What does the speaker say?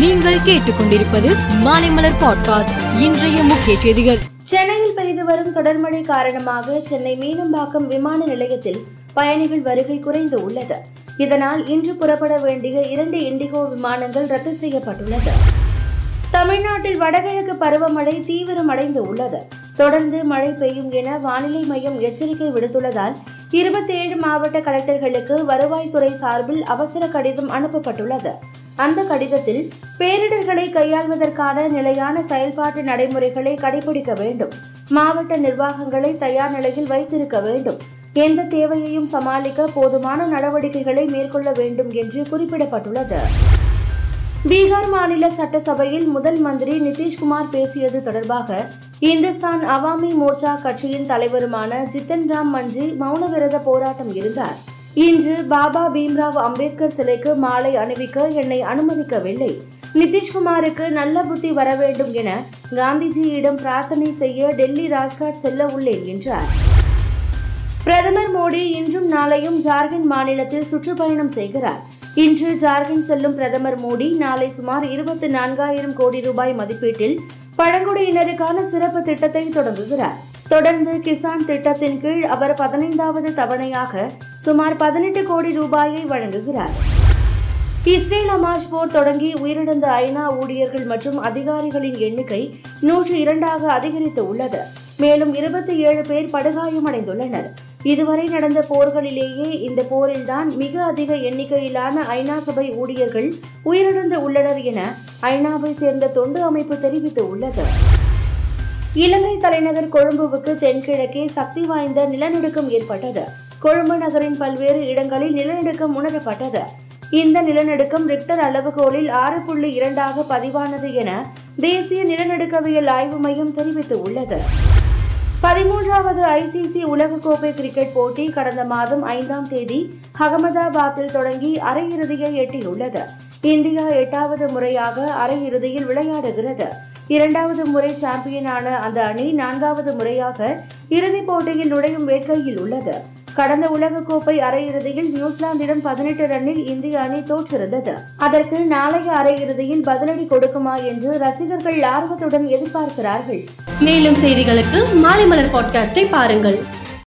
நீங்கள் கேட்டுக்கொண்டிருப்பது மாலைமலர் பாட்காஸ்ட் இன்றைய முக்கிய செய்திகள். சென்னையில் பெய்து வரும் தொடர்மழை காரணமாக சென்னை மீனம்பாக்கம் விமான நிலையத்தில் பயணிகள் வருகை குறைந்து உள்ளது. இதனால் இன்று புறப்பட வேண்டிய இரண்டு இண்டிகோ விமானங்கள் ரத்து செய்யப்பட்டுள்ளது. தமிழ்நாட்டில் வடகிழக்கு பருவமழை தீவிரமடைந்து உள்ளது. தொடர்ந்து மழை பெய்யும் என வானிலை மையம் எச்சரிக்கை விடுத்துள்ளதால் இருபத்தி ஏழு மாவட்ட கலெக்டர்களுக்கு வருவாய்த்துறை சார்பில் அவசர கடிதம் அனுப்பப்பட்டுள்ளது. அந்த கடிதத்தில் பேரிடர்களை கையாள்வதற்கான நிலையான செயல்பாட்டு நடைமுறைகளை கடைபிடிக்க வேண்டும். மாவட்ட நிர்வாகங்களை தயார் நிலையில் வைத்திருக்க வேண்டும். எந்த தேவையையும் சமாளிக்க போதுமான நடவடிக்கைகளை மேற்கொள்ள வேண்டும் என்று குறிப்பிடப்பட்டுள்ளது. பீகார் மாநில சட்டசபையில் முதல் மந்திரி நிதிஷ்குமார் பேசியது தொடர்பாக இந்துஸ்தான் அவாமி மோர்ச்சா கட்சியின் தலைவருமான ஜித்தன் ராம் மஞ்சி மௌனவிரத போராட்டம் இருந்தார். இன்று பாபா பீம்ராவ் அம்பேத்கர் சிலைக்கு மாலை அணிவிக்க என்னை அனுமதிக்கவில்லை. நிதிஷ்குமாருக்கு நல்ல புத்தி வர வேண்டும் என காந்திஜியிடம் பிரார்த்தனை செய்ய டெல்லி ராஜ்காட் செல்ல உள்ளேன் என்றார். பிரதமர் மோடி இன்றும் நாளையும் ஜார்க்கண்ட் மாநிலத்தில் சுற்றுப்பயணம் செய்கிறார். இன்று ஜார்க்கண்ட் செல்லும் பிரதமர் மோடி நாளை சுமார் இருபத்தி நான்காயிரம் கோடி ரூபாய் மதிப்பீட்டில் பழங்குடியினருக்கான சிறப்பு திட்டத்தை தொடங்குகிறார். தொடர்ந்து கிசான் திட்டத்தின் கீழ் அவர் பதினைந்தாவது தவணையாக சுமார் பதினெட்டு கோடி ரூபாயை வழங்குகிறார். இஸ்ரேல் அமாஷ் போர் தொடங்கி உயிரிழந்த ஐநா ஊழியர்கள் மற்றும் அதிகாரிகளின் எண்ணிக்கை நூற்று இரண்டாக அதிகரித்து உள்ளது. மேலும் இருபத்தி ஏழு பேர் படுகாயமடைந்துள்ளனர். இதுவரை நடந்த போர்களிலேயே இந்த போரில்தான் மிக அதிக எண்ணிக்கையிலான ஐநா சபை ஊழியர்கள் உயிரிழந்து உள்ளனர் என ஐநாவை சேர்ந்த தொண்டு அமைப்பு தெரிவித்து உள்ளது. இலங்கை தலைநகர் கொழும்புவுக்கு தென்கிழக்கே சக்தி வாய்ந்த நிலநடுக்கம் ஏற்பட்டது. கொழும்பு நகரின் பல்வேறு இடங்களில் நிலநடுக்கம் உணரப்பட்டது. இந்த நிலநடுக்கம் ரிக்டர் அளவுகோலில் ஆறு புள்ளி இரண்டாக பதிவானது என தேசிய நிலநடுக்கவியல் ஆய்வு மையம் தெரிவித்து உள்ளது பதிமூன்றாவது ஐசிசி உலகக்கோப்பை கிரிக்கெட் போட்டி கடந்த மாதம் ஐந்தாம் தேதி அகமதாபாத்தில் தொடங்கி அரையிறுதியை எட்டியுள்ளது. இந்தியா எட்டாவது முறையாக அரையிறுதியில் விளையாடுகிறது. இரண்டாவது முறை சாம்பியனான அந்த அணி நான்காவது முறையாக இறுதிப் போட்டியில் நுழையும் வேட்கையில் உள்ளது. கடந்த உலகக்கோப்பை அரையிறுதியில் நியூசிலாந்திடம் பதினெட்டு ரன்னில் இந்திய அணி தோற்றிருந்தது. அதற்கு நாளைய அரையிறுதியில் பதிலடி கொடுக்குமா என்று ரசிகர்கள் ஆர்வத்துடன் எதிர்பார்க்கிறார்கள். மேலும் செய்திகளுக்கு மாலைமலர் பாட்காஸ்டை பாருங்கள்.